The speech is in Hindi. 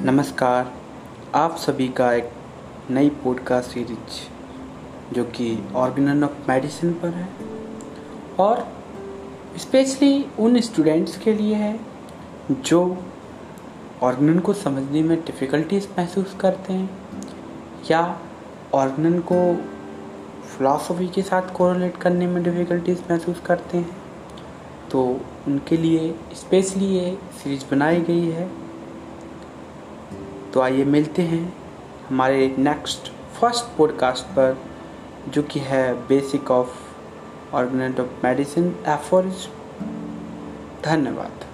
नमस्कार। आप सभी का एक नई पॉडकास्ट सीरीज़ जो कि ऑर्गेनन ऑफ़ मेडिसिन पर है और स्पेशली उन स्टूडेंट्स के लिए है, जो ऑर्गेनन को समझने में डिफ़िकल्टीज महसूस करते हैं या ऑर्गेनन को फिलॉसफी के साथ कोरिलेट करने में डिफ़िकल्टीज महसूस करते हैं। तो उनके लिए स्पेशली ये सीरीज़ बनाई गई है। तो आइए मिलते हैं हमारे नेक्स्ट फ़र्स्ट पॉडकास्ट पर, जो कि है basic of organize of medicine aphorism धन्यवाद।